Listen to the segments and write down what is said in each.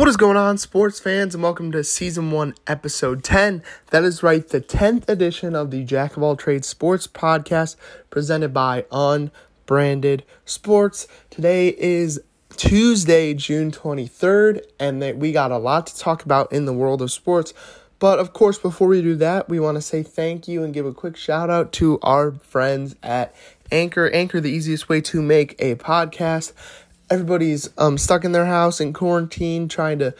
What is going on, sports fans, and welcome to season one, episode 10. That is right, the 10th edition of the Jack of All Trades Sports Podcast presented by Unbranded Sports. Today is Tuesday, June 23rd, and that we got a lot to talk about in the world of sports. But of course, before we do that, we want to say thank you and give a quick shout out to our friends at Anchor. Anchor, the easiest way to make a podcast. Everybody's um, stuck in their house in quarantine, trying to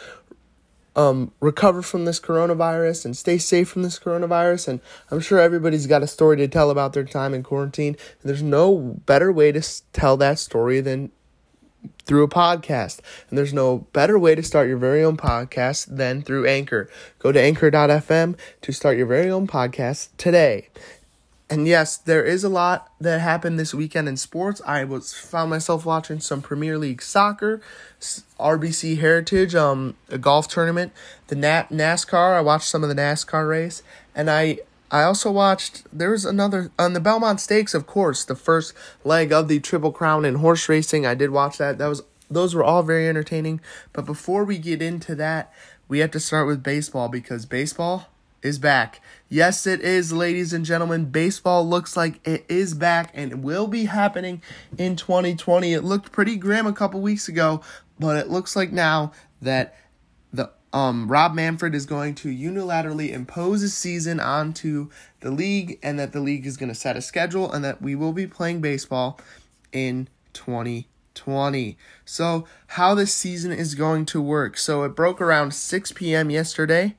um, recover from this coronavirus and stay safe from this coronavirus. And I'm sure everybody's got a story to tell about their time in quarantine. And there's no better way to tell that story than through a podcast. And there's no better way to start your very own podcast than through Anchor. Go to anchor.fm to start your very own podcast today. And yes, there is a lot that happened this weekend in sports. I was found myself watching some Premier League soccer, RBC Heritage, um, a golf tournament, the Nat NASCAR. I watched some of the NASCAR race, and I I also watched. There's another on the Belmont Stakes, of course, the first leg of the Triple Crown in horse racing. I did watch that. That was those were all very entertaining. But before we get into that, we have to start with baseball because baseball is back. Yes, it is, ladies and gentlemen. Baseball looks like it is back and it will be happening in 2020. It looked pretty grim a couple weeks ago, but it looks like now that the um Rob Manfred is going to unilaterally impose a season onto the league and that the league is going to set a schedule and that we will be playing baseball in 2020. So, how this season is going to work. So, it broke around 6 p.m. yesterday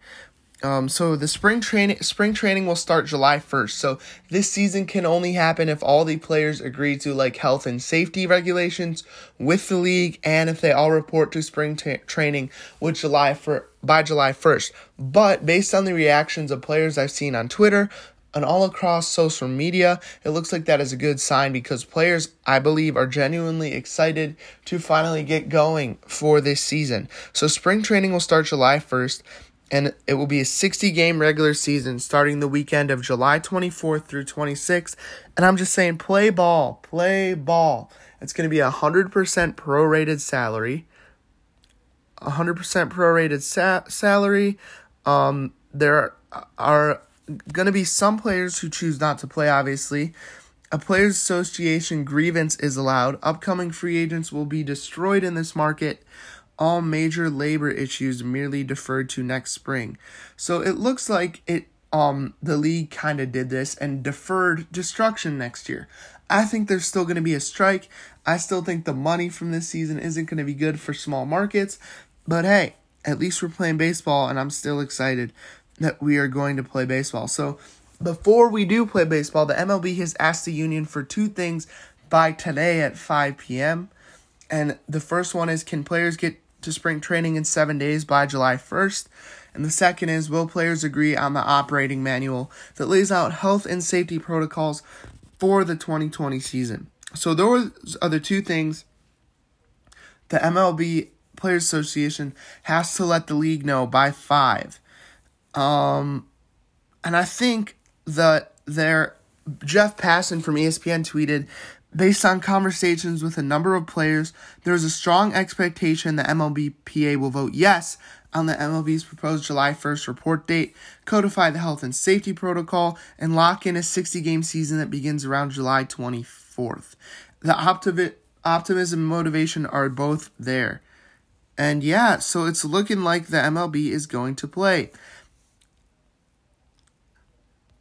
um, so the spring training spring training will start July 1st. So this season can only happen if all the players agree to like health and safety regulations with the league and if they all report to spring training with July for by July 1st. But based on the reactions of players I've seen on Twitter and all across social media, it looks like that is a good sign because players, I believe, are genuinely excited to finally get going for this season. So spring training will start July 1st and it will be a 60 game regular season starting the weekend of July 24th through 26th. And I'm just saying, play ball, play ball. It's going to be a 100% prorated salary. 100% prorated sa- salary. Um, there are going to be some players who choose not to play, obviously. A players' association grievance is allowed. Upcoming free agents will be destroyed in this market all major labor issues merely deferred to next spring. So it looks like it um the league kind of did this and deferred destruction next year. I think there's still going to be a strike. I still think the money from this season isn't going to be good for small markets, but hey, at least we're playing baseball and I'm still excited that we are going to play baseball. So, before we do play baseball, the MLB has asked the union for two things by today at 5 p.m. And the first one is can players get to spring training in seven days by July 1st. And the second is will players agree on the operating manual that lays out health and safety protocols for the 2020 season? So those are the two things the MLB Players Association has to let the league know by five. Um, and I think that their Jeff Passan from ESPN tweeted Based on conversations with a number of players, there is a strong expectation the MLBPA will vote yes on the MLB's proposed July 1st report date, codify the health and safety protocol, and lock in a 60 game season that begins around July 24th. The optivi- optimism and motivation are both there. And yeah, so it's looking like the MLB is going to play.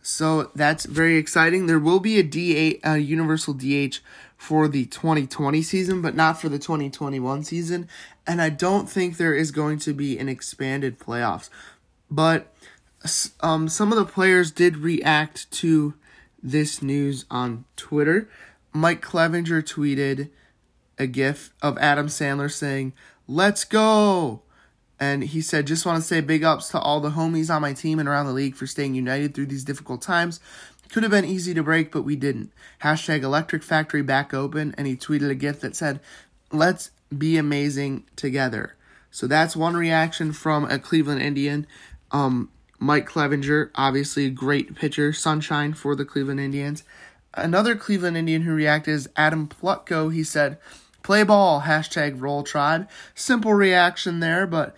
So that's very exciting. There will be a D8 a universal DH for the 2020 season, but not for the 2021 season. And I don't think there is going to be an expanded playoffs. But um, some of the players did react to this news on Twitter. Mike Clevinger tweeted a gif of Adam Sandler saying, Let's go! And he said, just want to say big ups to all the homies on my team and around the league for staying united through these difficult times. Could have been easy to break, but we didn't. Hashtag electric factory back open. And he tweeted a gift that said, let's be amazing together. So that's one reaction from a Cleveland Indian. Um, Mike Clevinger, obviously a great pitcher, sunshine for the Cleveland Indians. Another Cleveland Indian who reacted is Adam Plutko. He said, Play ball, hashtag roll tribe. Simple reaction there, but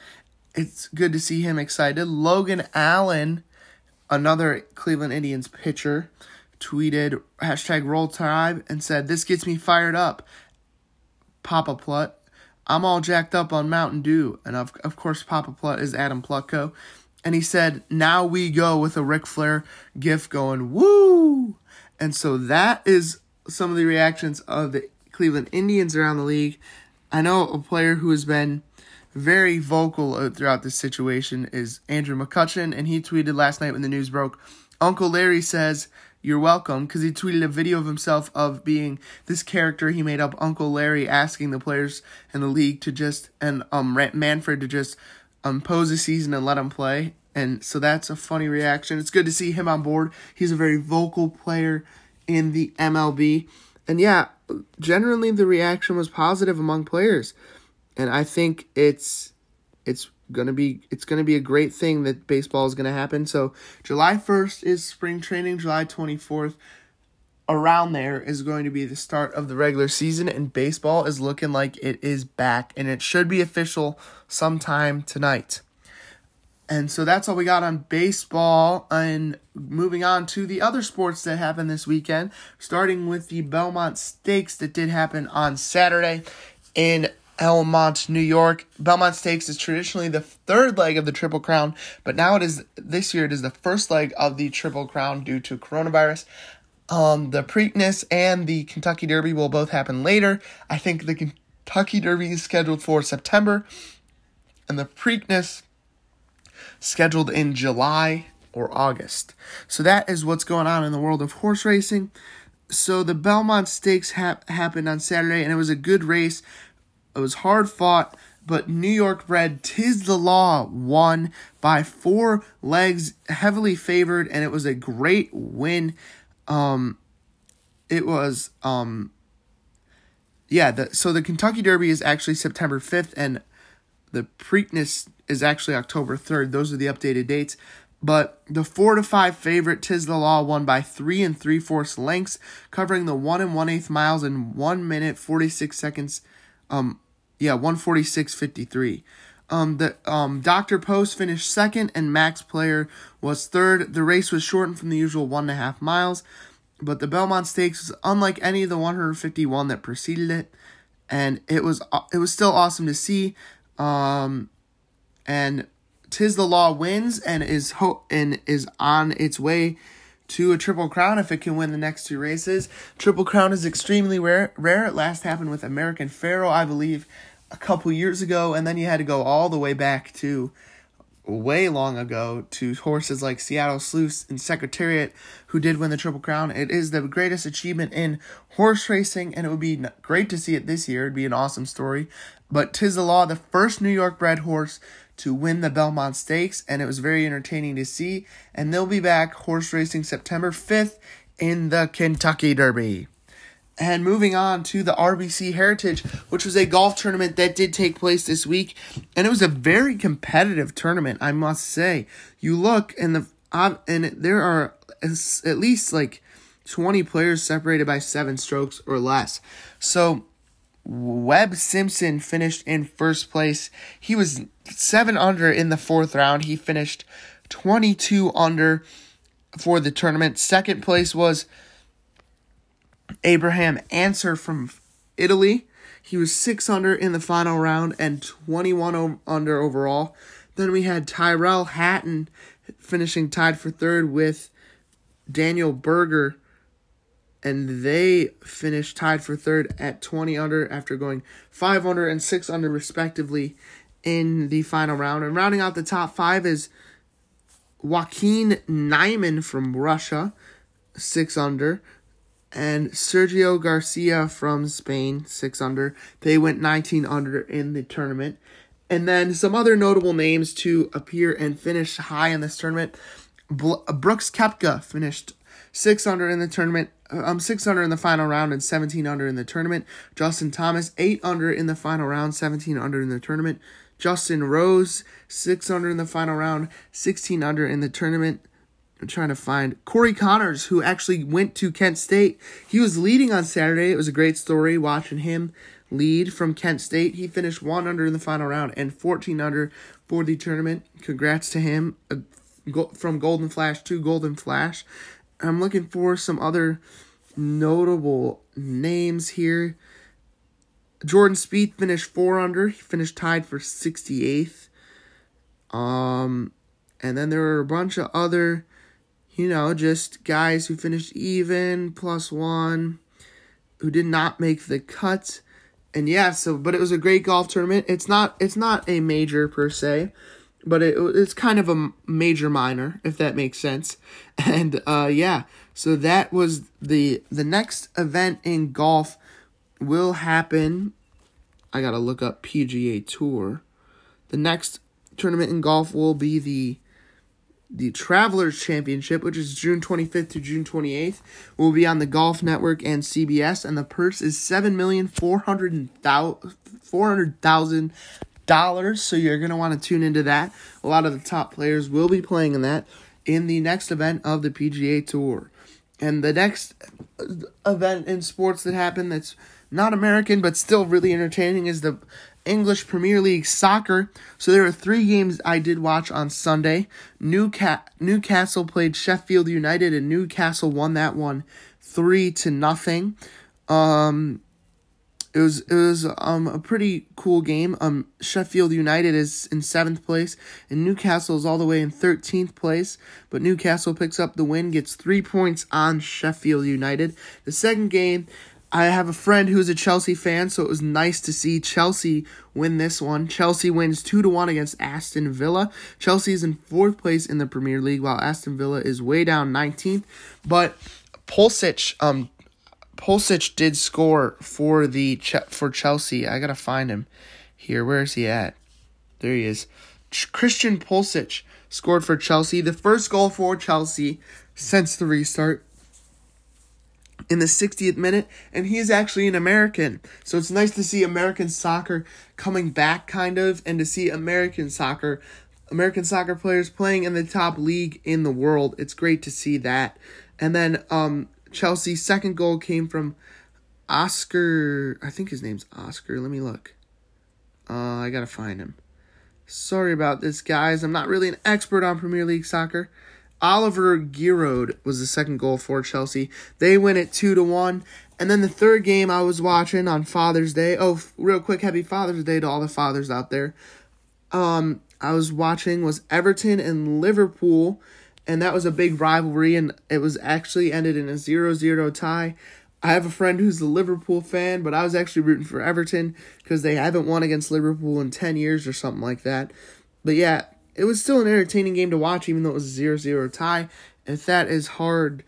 it's good to see him excited. Logan Allen, another Cleveland Indians pitcher, tweeted hashtag roll tribe and said, This gets me fired up. Papa Plut. I'm all jacked up on Mountain Dew. And of, of course, Papa Plut is Adam Plutko. And he said, Now we go with a Ric Flair gif going, Woo! And so that is some of the reactions of the Cleveland Indians around the league. I know a player who has been very vocal throughout this situation is Andrew McCutchen, and he tweeted last night when the news broke Uncle Larry says, You're welcome, because he tweeted a video of himself of being this character he made up, Uncle Larry, asking the players in the league to just, and um Manfred to just um, pose a season and let him play. And so that's a funny reaction. It's good to see him on board. He's a very vocal player in the MLB. And yeah, generally the reaction was positive among players. And I think it's it's gonna be it's gonna be a great thing that baseball is gonna happen. So July first is spring training, July twenty fourth around there is going to be the start of the regular season and baseball is looking like it is back and it should be official sometime tonight. And so that's all we got on baseball. And moving on to the other sports that happened this weekend, starting with the Belmont Stakes that did happen on Saturday in Elmont, New York. Belmont Stakes is traditionally the third leg of the Triple Crown, but now it is this year it is the first leg of the Triple Crown due to coronavirus. Um, the Preakness and the Kentucky Derby will both happen later. I think the Kentucky Derby is scheduled for September, and the Preakness scheduled in July or August. So that is what's going on in the world of horse racing. So the Belmont Stakes ha- happened on Saturday, and it was a good race. It was hard fought, but New York bred Tiz the Law won by four legs, heavily favored, and it was a great win. Um, it was um, yeah. The, so the Kentucky Derby is actually September fifth, and the Preakness is actually October 3rd. Those are the updated dates. But the four to five favorite Tiz the Law won by three and three fourths lengths, covering the one and one eighth miles in one minute forty six seconds. Um, yeah, one forty six fifty three. Um, the um, Dr. Post finished second and Max Player was third. The race was shortened from the usual one and a half miles, but the Belmont Stakes was unlike any of the 151 that preceded it, and it was it was still awesome to see. Um, and Tiz the Law wins and is ho- and is on its way to a triple crown if it can win the next two races. Triple crown is extremely rare. Rare. It last happened with American Pharoah, I believe, a couple years ago, and then you had to go all the way back to way long ago to horses like Seattle Slew and Secretariat who did win the Triple Crown. It is the greatest achievement in horse racing, and it would be great to see it this year. It'd be an awesome story. But Tiz the Law, the first New York bred horse to win the Belmont Stakes, and it was very entertaining to see. And they'll be back horse racing September 5th in the Kentucky Derby. And moving on to the RBC Heritage, which was a golf tournament that did take place this week, and it was a very competitive tournament, I must say. You look and the and there are at least like 20 players separated by 7 strokes or less. So Webb Simpson finished in first place. He was 7 under in the 4th round. He finished 22 under for the tournament. Second place was Abraham Ancer from Italy. He was 6 under in the final round and 21 under overall. Then we had Tyrrell Hatton finishing tied for third with Daniel Berger, and they finished tied for third at 20 under after going 5 under and 6 under respectively in the final round. And rounding out the top five is Joaquin Niemann from Russia, 6 under and Sergio Garcia from Spain, 6 under. They went 19 under in the tournament. And then some other notable names to appear and finish high in this tournament. Brooks Koepka finished 6 under in the tournament. Um, 6 under in the final round and 17 under in the tournament. Justin Thomas, 8 under in the final round, 17 under in the tournament. Justin Rose, 6 under in the final round, 16 under in the tournament. I'm trying to find Corey Conners, who actually went to Kent State. He was leading on Saturday. It was a great story watching him lead from Kent State. He finished 1 under in the final round and 14 under for the tournament. Congrats to him from Golden Flash to Golden Flash. I'm looking for some other notable names here. Jordan Spieth finished 4 under. He finished tied for 68th. Um and then there were a bunch of other you know, just guys who finished even plus 1 who did not make the cut. And yeah, so but it was a great golf tournament. It's not it's not a major per se, but it, it's kind of a major minor if that makes sense. And uh yeah, so that was the the next event in golf will happen. I got to look up PGA Tour. The next tournament in golf will be the the Travelers Championship, which is June 25th to June 28th, will be on the Golf Network and CBS, and the purse is seven million four hundred thousand dollars. So you're gonna want to tune into that. A lot of the top players will be playing in that in the next event of the PGA Tour, and the next event in sports that happened that's not American but still really entertaining is the English Premier League soccer. So there are three games I did watch on Sunday. Newca- Newcastle played Sheffield United, and Newcastle won that one three to nothing. Um, it was it was um a pretty cool game. Um, Sheffield United is in seventh place, and Newcastle is all the way in thirteenth place. But Newcastle picks up the win, gets three points on Sheffield United. The second game I have a friend who's a Chelsea fan, so it was nice to see Chelsea win this one. Chelsea wins 2 to 1 against Aston Villa. Chelsea is in fourth place in the Premier League, while Aston Villa is way down 19th. But Pulisic, um, Pulisic did score for the for Chelsea. I gotta find him here. Where is he at? There he is. Christian Pulisic scored for Chelsea. The first goal for Chelsea since the restart in the 60th minute, and he is actually an American. So it's nice to see American soccer coming back, kind of, and to see American soccer, American soccer players playing in the top league in the world. It's great to see that. And then um, Chelsea's second goal came from Oscar. I think his name's Oscar. Let me look. Uh, I gotta find him. Sorry about this, guys. I'm not really an expert on Premier League soccer. Oliver Giroud was the second goal for Chelsea. They win it 2 to 1. And then the third game I was watching on Father's Day. Oh, real quick, happy Father's Day to all the fathers out there. Um, I was watching was Everton and Liverpool, and that was a big rivalry, and it was actually ended in a 0-0 tie. I have a friend who's a Liverpool fan, but I was actually rooting for Everton because they haven't won against Liverpool in 10 years or something like that. But yeah, it was still an entertaining game to watch, even though it was a 0-0 tie. If that is hard,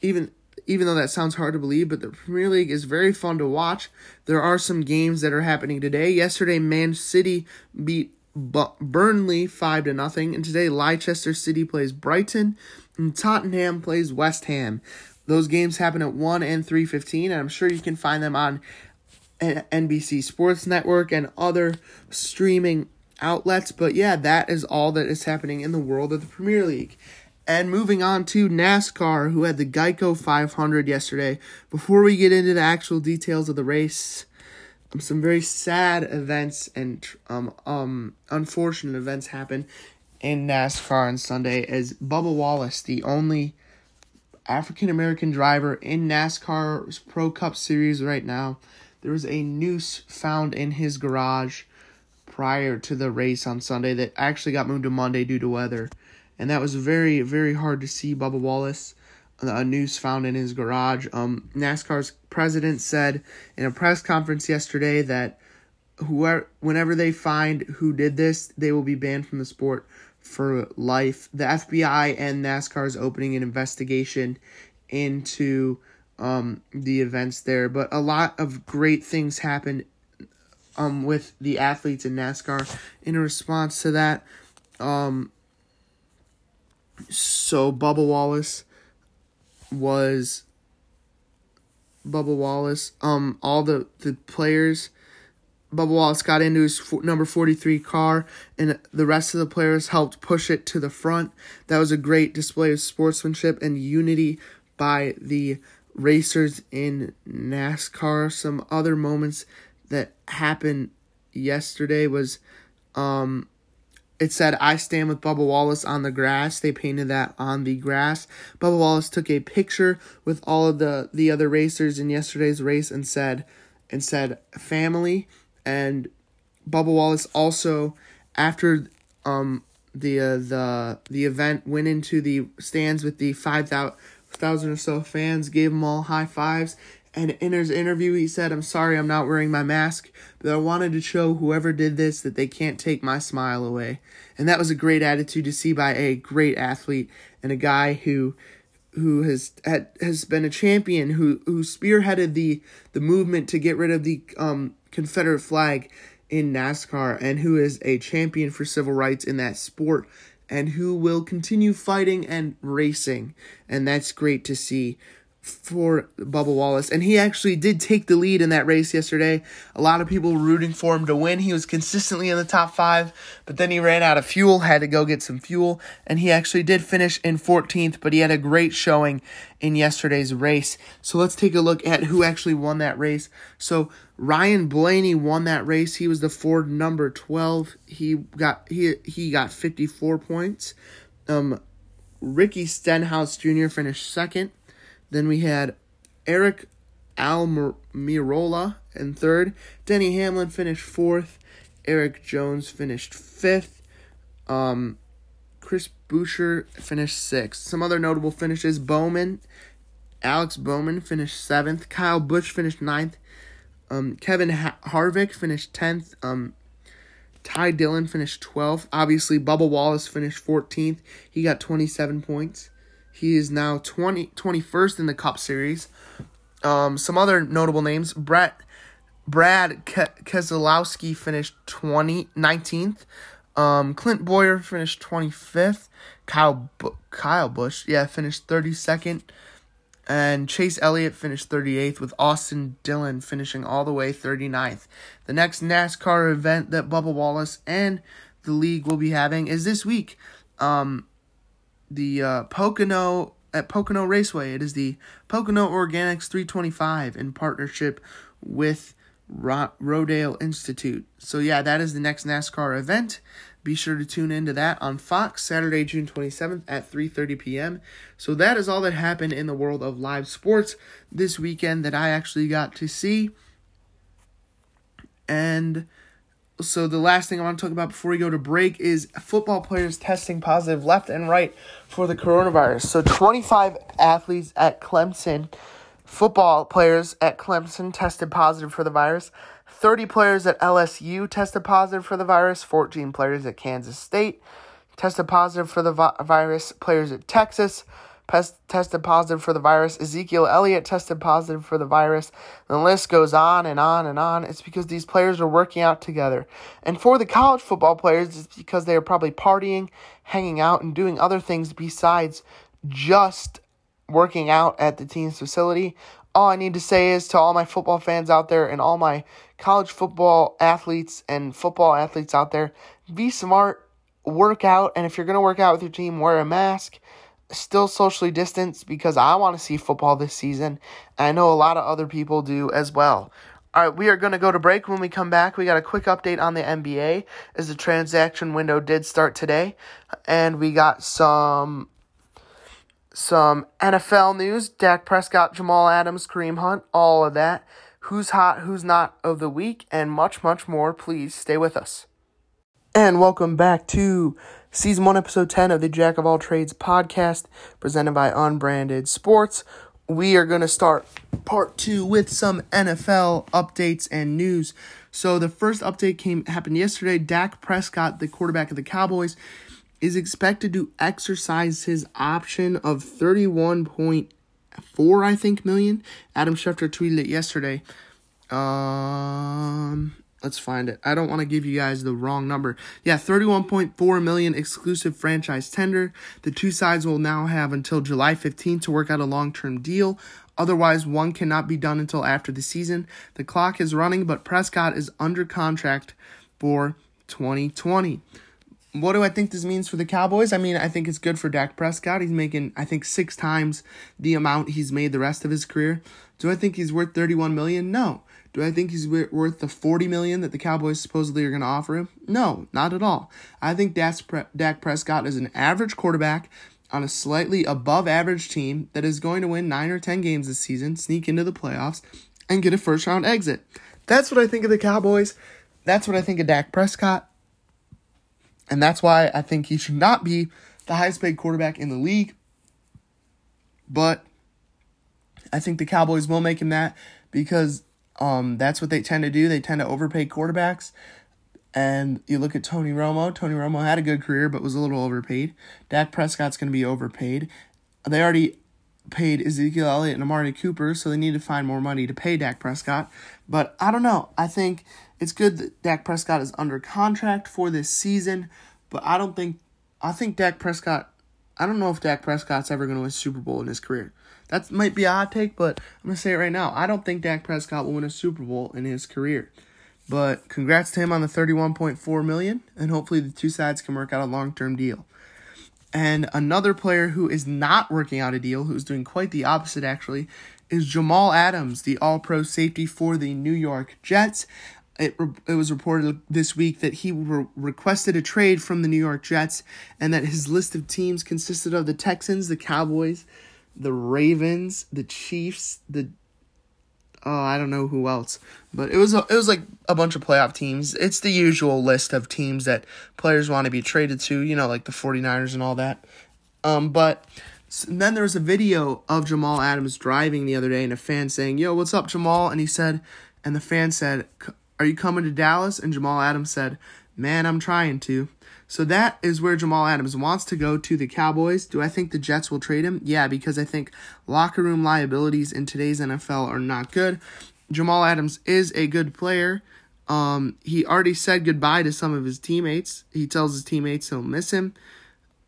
even even though that sounds hard to believe, but the Premier League is very fun to watch. There are some games that are happening today. Yesterday, Man City beat Burnley five to nothing, and today Leicester City plays Brighton, and Tottenham plays West Ham. Those games happen at one and three fifteen, and I'm sure you can find them on NBC Sports Network and other streaming outlets. But yeah, that is all that is happening in the world of the Premier League. And moving on to NASCAR, who had the Geico 500 yesterday. Before we get into the actual details of the race, some very sad events and um um unfortunate events happened in NASCAR on Sunday as Bubba Wallace, the only African American driver in NASCAR's Pro Cup Series right now, there was a noose found in his garage prior to the race on Sunday that actually got moved to Monday due to weather. And that was very, very hard to see Bubba Wallace. A noose found in his garage. Um, NASCAR's president said in a press conference yesterday that whoever, whenever they find who did this, they will be banned from the sport for life. The FBI and NASCAR is opening an investigation into um, the events there, but a lot of great things happened um with the athletes in NASCAR in response to that. Um so Bubba Wallace was Bubba Wallace um all the the players Bubba Wallace got into his number 43 car, and the rest of the players helped push it to the front. That was a great display of sportsmanship and unity by the racers in NASCAR. Some other moments that happened yesterday was um it said I stand with Bubba Wallace on the grass. They painted that on the grass. Bubba Wallace took a picture with all of the the other racers in yesterday's race and said and said family and Bubba Wallace also after um the uh, the the event went into the stands with the 5000 or so fans gave them all high fives and in his interview, he said, I'm sorry I'm not wearing my mask, but I wanted to show whoever did this that they can't take my smile away. And that was a great attitude to see by a great athlete and a guy who who has had, has been a champion who who spearheaded the the movement to get rid of the um, Confederate flag in NASCAR and who is a champion for civil rights in that sport and who will continue fighting and racing and that's great to see for Bubba Wallace, and he actually did take the lead in that race yesterday. A lot of people were rooting for him to win. He was consistently in the top five, but then he ran out of fuel, had to go get some fuel, and he actually did finish in 14th, but he had a great showing in yesterday's race. So let's take a look at who actually won that race. So Ryan Blaney won that race. He was the Ford number 12. He got he he got 54 points. Um Ricky Stenhouse Jr. finished second. Then we had Aric Almirola in third. Denny Hamlin finished fourth. Erik Jones finished fifth. Um, Chris Buescher finished sixth. Some other notable finishes Bowman, Alex Bowman finished seventh. Kyle Busch finished ninth. Um, Kevin ha- Harvick finished 10th. Um, Ty Dillon finished 12th. Obviously, Bubba Wallace finished 14th. He got 27 points. He is now 20, 21st in the Cup Series. Um, some other notable names: Brett, Brad Ke- Keselowski finished 20, 19th. Um, Clint Bowyer finished 25th. Kyle Kyle Busch, yeah, finished 32nd. And Chase Elliott finished 38th, with Austin Dillon finishing all the way 39th. The next NASCAR event that Bubba Wallace and the league will be having is this week. Um, the uh, Pocono at Pocono Raceway. It is the Pocono Organics 325 in partnership with Ro- Rodale Institute. So yeah, that is the next NASCAR event. Be sure to tune into that on Fox Saturday, June 27th at 3:30 p.m. So that is all that happened in the world of live sports this weekend that I actually got to see. And so the last thing I want to talk about before we go to break is football players testing positive left and right for the coronavirus. So 25 athletes at Clemson, football players at Clemson tested positive for the virus. 30 players at LSU tested positive for the virus. 14 players at Kansas State tested positive for the vi- virus. Players at Texas tested positive for the virus. Ezekiel Elliott tested positive for the virus. The list goes on and on and on. It's because these players are working out together. And for the college football players, it's because they are probably partying, hanging out, and doing other things besides just working out at the team's facility. All I need to say is to all my football fans out there and all my college football athletes and football athletes out there, be smart, work out, and if you're going to work out with your team, wear a mask still socially distanced because I want to see football this season. I know a lot of other people do as well. All right, we are going to go to break. When we come back, we got a quick update on the NBA as the transaction window did start today, and we got some some NFL news: Dak Prescott, Jamal Adams, Kareem Hunt, all of that. Who's hot, who's not of the week, and much, much more. Please stay with us. And welcome back to Season 1, Episode 10 of the Jack of All Trades podcast presented by Unbranded Sports. We are going to start part two with some NFL updates and news. So the first update came happened yesterday. Dak Prescott, the quarterback of the Cowboys, is expected to exercise his option of 31.4, I think, million. Adam Schefter tweeted it yesterday. Um Let's find it. I don't want to give you guys the wrong number. Yeah, 31.4 million exclusive franchise tender. The two sides will now have until July 15 to work out a long-term deal. Otherwise, one cannot be done until after the season. The clock is running, but Prescott is under contract for 2020. What do I think this means for the Cowboys? I mean, I think it's good for Dak Prescott. He's making, I think, six times the amount he's made the rest of his career. Do I think he's worth 31 million? No. Do I think he's worth the 40 million that the Cowboys supposedly are going to offer him? No, not at all. I think Dak Prescott is an average quarterback on a slightly above average team that is going to win 9 or 10 games this season, sneak into the playoffs, and get a first round exit. That's what I think of the Cowboys. That's what I think of Dak Prescott. And that's why I think he should not be the highest paid quarterback in the league. But I think the Cowboys will make him that because um, that's what they tend to do. They tend to overpay quarterbacks. And you look at Tony Romo. Tony Romo had a good career, but was a little overpaid. Dak Prescott's going to be overpaid. They already paid Ezekiel Elliott and Amari Cooper, so they need to find more money to pay Dak Prescott. But I don't know. I think it's good that Dak Prescott is under contract for this season, but I don't think I think Dak Prescott I don't know if Dak Prescott's ever going to win a Super Bowl in his career. That might be a hot take, but I'm going to say it right now. I don't think Dak Prescott will win a Super Bowl in his career. But congrats to him on the 31.4 million and hopefully the two sides can work out a long-term deal. And another player who is not working out a deal, who's doing quite the opposite actually, is Jamal Adams, the all-pro safety for the New York Jets it, it was reported this week that he re- requested a trade from the New York Jets and that his list of teams consisted of the Texans, the Cowboys, the Ravens, the Chiefs, the oh, I don't know who else, but it was a, it was like a bunch of playoff teams. It's the usual list of teams that players want to be traded to, you know, like the 49ers and all that. Um but then there was a video of Jamal Adams driving the other day and a fan saying, "Yo, what's up, Jamal?" and he said and the fan said are you coming to Dallas? And Jamal Adams said, Man, I'm trying to. So that is where Jamal Adams wants to go to the Cowboys. Do I think the Jets will trade him? Yeah, because I think locker room liabilities in today's NFL are not good. Jamal Adams is a good player. Um, he already said goodbye to some of his teammates. He tells his teammates he'll miss him,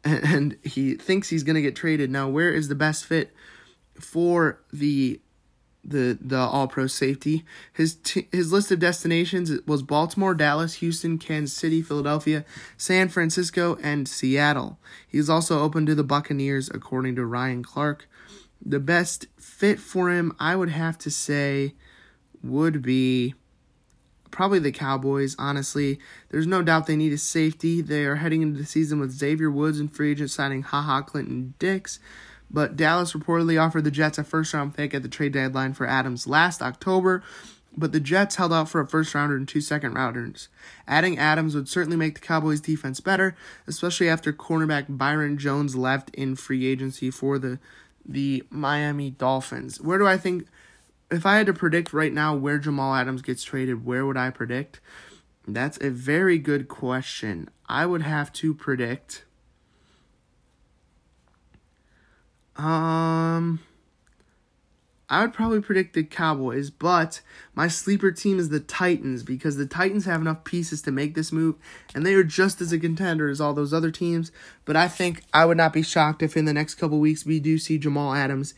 and, and he thinks he's going to get traded. Now, where is the best fit for the the the All Pro safety. His t- his list of destinations was Baltimore, Dallas, Houston, Kansas City, Philadelphia, San Francisco, and Seattle. He is also open to the Buccaneers, according to Ryan Clark. The best fit for him, I would have to say, would be probably the Cowboys. Honestly, there's no doubt they need a safety. They are heading into the season with Xavier Woods and free agent signing Ha Ha Clinton-Dix. But Dallas reportedly offered the Jets a first round pick at the trade deadline for Adams last October, but the Jets held out for a first rounder and two second rounders. Adding Adams would certainly make the Cowboys defense better, especially after cornerback Byron Jones left in free agency for the the Miami Dolphins. Where do I think if I had to predict right now where Jamal Adams gets traded, where would I predict? That's a very good question. I would have to predict Um, I would probably predict the Cowboys, but my sleeper team is the Titans because the Titans have enough pieces to make this move, and they are just as a contender as all those other teams. But I think I would not be shocked if in the next couple weeks we do see Jamal Adams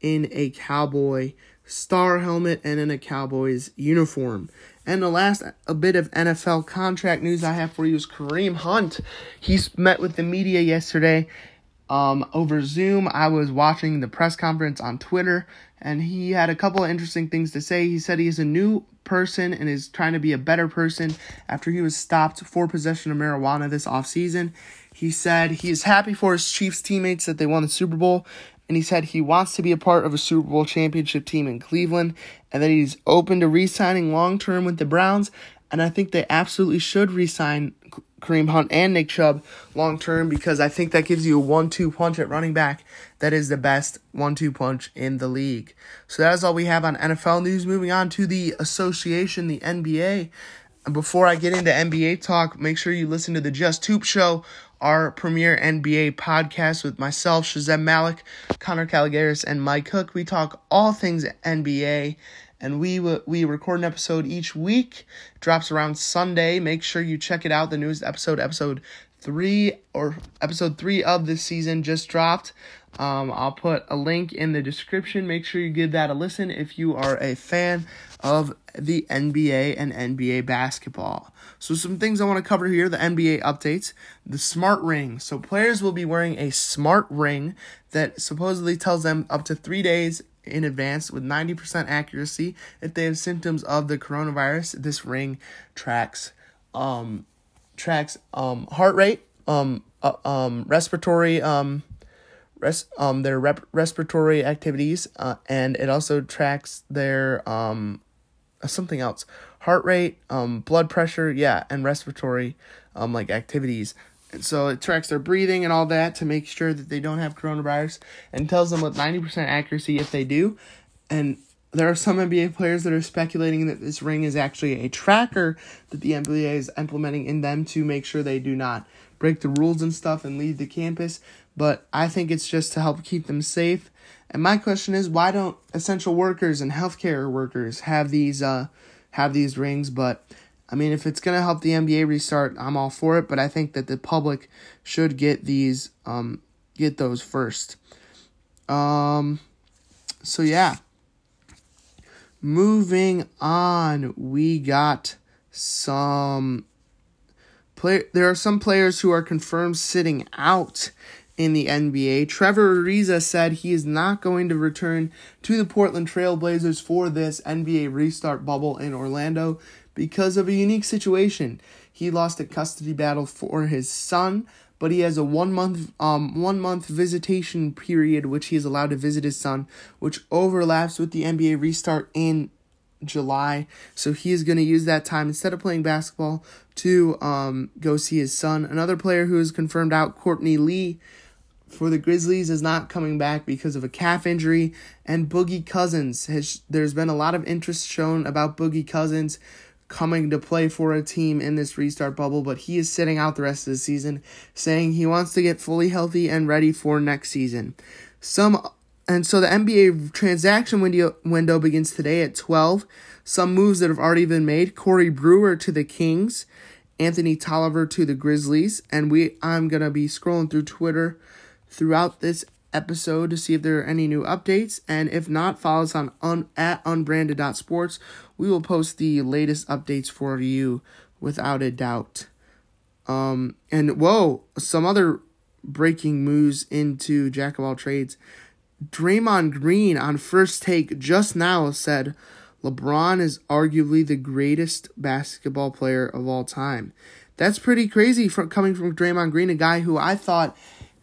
in a Cowboy star helmet and in a Cowboys uniform. And the last a bit of NFL contract news I have for you is Kareem Hunt. He's met with the media yesterday um, over Zoom. I was watching the press conference on Twitter, and he had a couple of interesting things to say. He said he's a new person and is trying to be a better person after he was stopped for possession of marijuana this offseason. He said he is happy for his Chiefs teammates that they won the Super Bowl, and he said he wants to be a part of a Super Bowl championship team in Cleveland, and that he's open to re signing long term with the Browns. And I think they absolutely should re sign Kareem Hunt and Nick Chubb long term because I think that gives you a one two punch at running back that is the best one two punch in the league. So that is all we have on NFL news. Moving on to the association, the NBA. Before I get into NBA talk, make sure you listen to the Just Hoop Show, our premier NBA podcast with myself, Shazem Malik, Connor Caligaris, and Mike Cook. We talk all things NBA and we we record an episode each week. Drops around Sunday. Make sure you check it out. The newest episode, episode three or episode three of this season, just dropped. Um, I'll put a link in the description. Make sure you give that a listen if you are a fan of the NBA and NBA basketball. So, some things I want to cover here the NBA updates. The smart ring. So, players will be wearing a smart ring that supposedly tells them up to three days in advance with 90% accuracy if they have symptoms of the coronavirus. This ring tracks um, tracks um, heart rate, um, uh, um, respiratory um, res- um, their rep- respiratory activities, uh, and it also tracks their um, uh, something else, heart rate, um, blood pressure, yeah, and respiratory um, like activities. And so it tracks their breathing and all that to make sure that they don't have coronavirus and tells them with 90% accuracy if they do. And there are some NBA players that are speculating that this ring is actually a tracker that the NBA is implementing in them to make sure they do not break the rules and stuff and leave the campus. But I think it's just to help keep them safe. And my question is, why don't essential workers and healthcare workers have these uh have these rings? But I mean, if it's gonna help the NBA restart, I'm all for it. But I think that the public should get these um get those first. Um. So yeah. Moving on, we got some play. There are some players who are confirmed sitting out in the NBA. Trevor Ariza said he is not going to return to the Portland Trailblazers for this NBA restart bubble in Orlando because of a unique situation. He lost a custody battle for his son but he has a one month um one month visitation period which he is allowed to visit his son, which overlaps with the NBA restart in July. So he is going to use that time instead of playing basketball to um go see his son. Another player who is confirmed out, Courtney Lee for the Grizzlies is not coming back because of a calf injury and Boogie Cousins has there's been a lot of interest shown about Boogie Cousins coming to play for a team in this restart bubble, but he is sitting out the rest of the season, saying he wants to get fully healthy and ready for next season. Some and so the NBA transaction window window begins today at 12. Some moves that have already been made: Corey Brewer to the Kings, Anthony Tolliver to the Grizzlies, and we I'm gonna be scrolling through Twitter throughout this episode to see if there are any new updates. And if not, follow us on un, at unbranded.sports. We will post the latest updates for you without a doubt. Um, and whoa, some other breaking moves into Jack of all trades. Draymond Green on first take just now said LeBron is arguably the greatest basketball player of all time. That's pretty crazy from coming from Draymond Green, a guy who I thought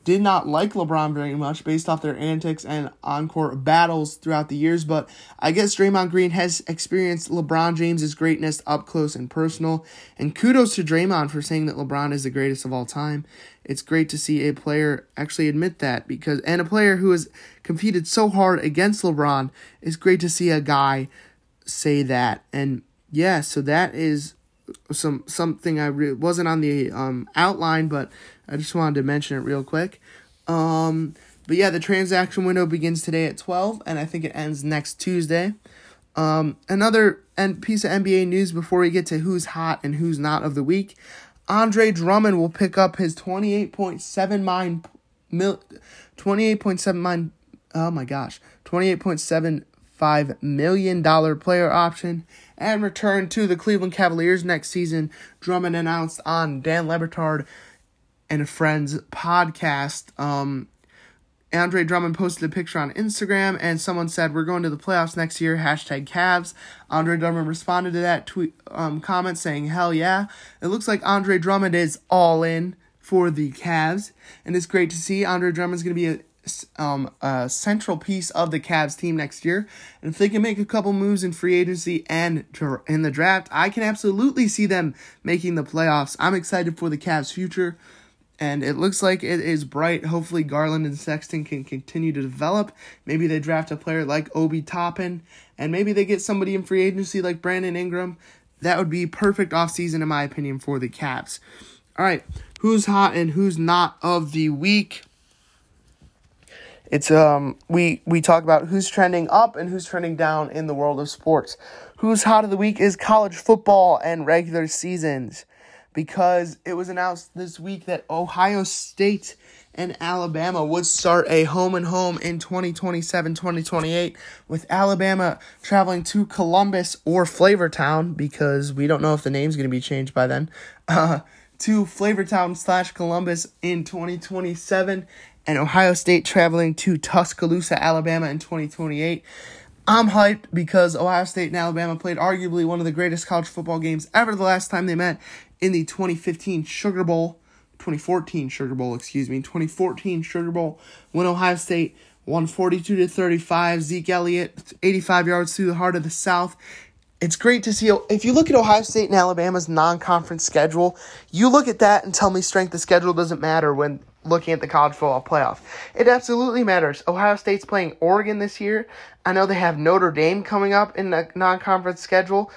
did not like LeBron very much based off their antics and on-court battles throughout the years, but I guess Draymond Green has experienced LeBron James's greatness up close and personal. And kudos to Draymond for saying that LeBron is the greatest of all time. It's great to see a player actually admit that because and a player who has competed so hard against LeBron it's great to see a guy say that. And yeah, so that is some something I re- wasn't on the um outline, but I just wanted to mention it real quick. Um, but yeah, the transaction window begins today at 12, and I think it ends next Tuesday. Um, another and piece of NBA news before we get to who's hot and who's not of the week. Andre Drummond will pick up his 28.79 mil 28.79 oh my gosh, 28.75 million dollar player option and return to the Cleveland Cavaliers next season. Drummond announced on Dan Le Batard and Friends podcast. Um, Andre Drummond posted a picture on Instagram, and someone said, "We're going to the playoffs next year." Hashtag Cavs. Andre Drummond responded to that tweet um, comment saying, "Hell yeah!" It looks like Andre Drummond is all in for the Cavs, and it's great to see. Andre Drummond's going to be a um, a central piece of the Cavs team next year. And if they can make a couple moves in free agency and in the draft, I can absolutely see them making the playoffs. I'm excited for the Cavs' future and it looks like it is bright. Hopefully, Garland and Sexton can continue to develop. Maybe they draft a player like Obi Toppin, and maybe they get somebody in free agency like Brandon Ingram. That would be perfect offseason, in my opinion, for the Cavs. All right, who's hot and who's not of the week? It's um we we talk about who's trending up and who's trending down in the world of sports. Who's hot of the week is college football and regular seasons. because it was announced this week that Ohio State and Alabama would start a home and home in 2027 2028, with Alabama traveling to Columbus or Flavortown because we don't know if the name's going to be changed by then. Uh, to Flavortown slash Columbus in 2027, and Ohio State traveling to Tuscaloosa, Alabama in 2028. I'm hyped because Ohio State and Alabama played arguably one of the greatest college football games ever the last time they met in the 2015 Sugar Bowl. 2014 Sugar Bowl, excuse me, 2014 Sugar Bowl when Ohio State won 42 to 35. Zeke Elliott 85 yards through the heart of the South. It's great to see. If you look at Ohio State and Alabama's non-conference schedule, you look at that and tell me strength of schedule doesn't matter when looking at the college football playoff. It absolutely matters. Ohio State's playing Oregon this year. I know they have Notre Dame coming up in the non-conference schedule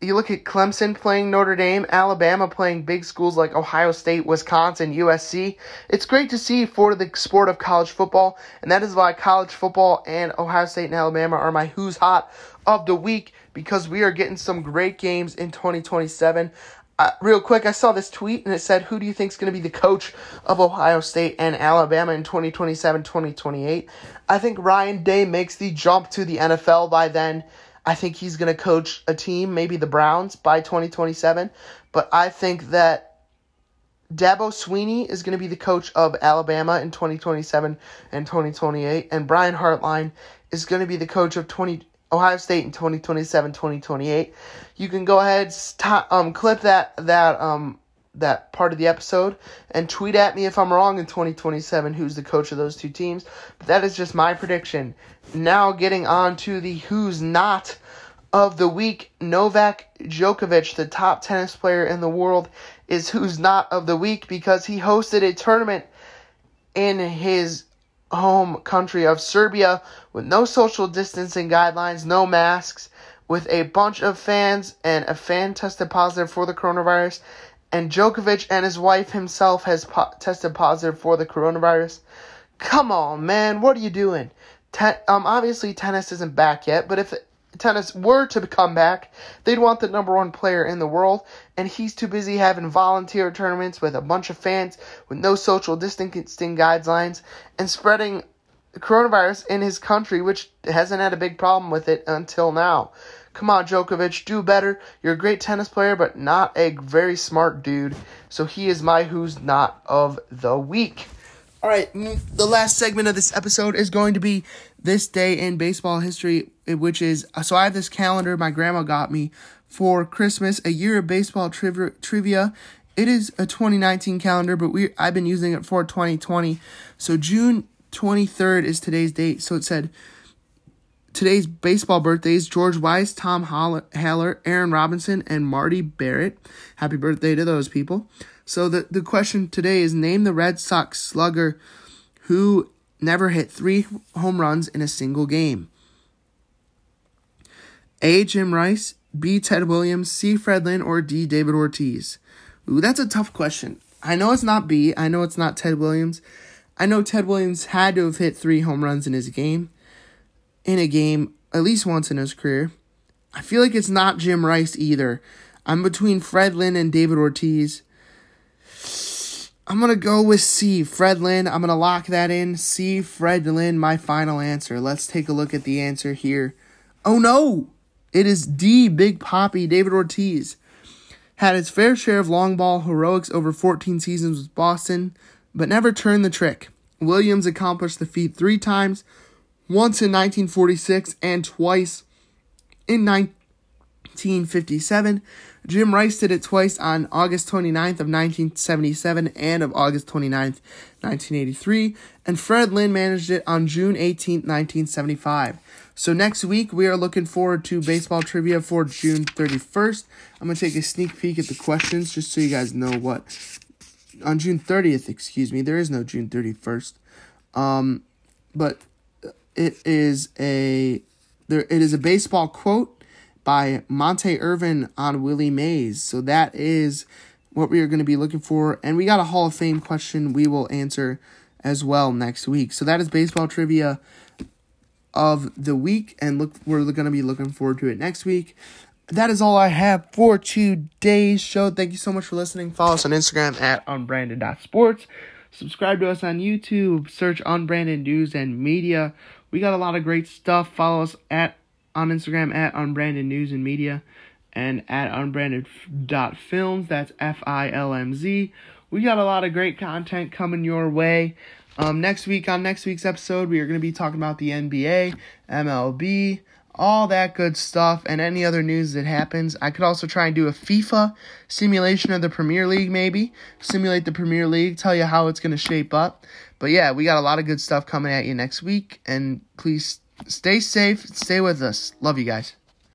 you look at Clemson playing Notre Dame, Alabama playing big schools like Ohio State, Wisconsin, USC. It's great to see for the sport of college football, and that is why college football and Ohio State and Alabama are my who's hot of the week because we are getting some great games in 2027. Uh, real quick, I saw this tweet and it said, Who do you think is going to be the coach of Ohio State and Alabama in 2027 2028? I think Ryan Day makes the jump to the NFL by then. I think he's going to coach a team, maybe the Browns, by 2027. But I think that Dabo Swinney is going to be the coach of Alabama in 2027 and 2028. And Brian Hartline is going to be the coach of 20, Ohio State in 2027 2028. You can go ahead, um, clip that, that, um, that part of the episode and tweet at me if I'm wrong in 2027 who's the coach of those two teams. But that is just my prediction. Now getting on to the who's not of the week. Novak Djokovic, the top tennis player in the world, is who's not of the week because he hosted a tournament in his home country of Serbia with no social distancing guidelines, no masks, with a bunch of fans and a fan tested positive for the coronavirus and Djokovic and his wife himself has po- tested positive for the coronavirus. Come on, man, what are you doing? Ten- um, obviously tennis isn't back yet, but if tennis were to come back, they'd want the number one player in the world, and he's too busy having volunteer tournaments with a bunch of fans with no social distancing guidelines and spreading coronavirus in his country, which hasn't had a big problem with it until now. Come on, Djokovic, do better. You're a great tennis player, but not a very smart dude. So he is my who's not of the week. All right, the last segment of this episode is going to be this day in baseball history, which is so I have this calendar my grandma got me for Christmas, a year of baseball trivia. It is a 2019 calendar, but we I've been using it for 2020. So June 23rd is today's date. So it said Today's baseball birthdays George Weiss, Tom Haller, Aaron Robinson, and Marty Barrett. Happy birthday to those people. So the, the question today is name the Red Sox slugger who never hit three home runs in a single game. A. Jim Rice, B. Ted Williams, C. Fred Lynn, or D. David Ortiz? Ooh, that's a tough question. I know it's not B. I know it's not Ted Williams. I know Ted Williams had to have hit three home runs in his game in a game at least once in his career. I feel like it's not Jim Rice either. I'm between Fred Lynn and David Ortiz. I'm to go with C, Fred Lynn. I'm to lock that in. C, Fred Lynn, my final answer. Let's take a look at the answer here. Oh no! It is D, Big Poppy, David Ortiz. Had his fair share of long ball heroics over 14 seasons with Boston, but never turned the trick. Williams accomplished the feat three times once in 1946 and twice in 1957. Jim Rice did it twice on August 29th of 1977 and of August 29th, 1983, and Fred Lynn managed it on June 18th, 1975. So next week we are looking forward to baseball trivia for June 31st. I'm to take a sneak peek at the questions just so you guys know what on June 30th, excuse me. There is no June 31st. Um but it is a there it is a baseball quote by Monte Irvin on Willie Mays. So that is what we are going to be looking for. And we got a Hall of Fame question we will answer as well next week. So that is baseball trivia of the week and look we're going to be looking forward to it next week. that is all I have for today's show. Thank you so much for listening. Follow us on Instagram at unbranded.sports. Subscribe to us on YouTube. Search unbranded news and media. We got a lot of great stuff. Follow us at on Instagram at unbranded news and media and at unbranded.filmz. That's F I L M Z. We got a lot of great content coming your way. Um, next week, on next week's episode, we are going to be talking about the NBA, MLB, all that good stuff, and any other news that happens. I could also try and do a FIFA simulation of the Premier League, maybe. Simulate the Premier League, tell you how it's going to shape up. But yeah, we got a lot of good stuff coming at you next week, and please stay safe, stay with us. Love you guys.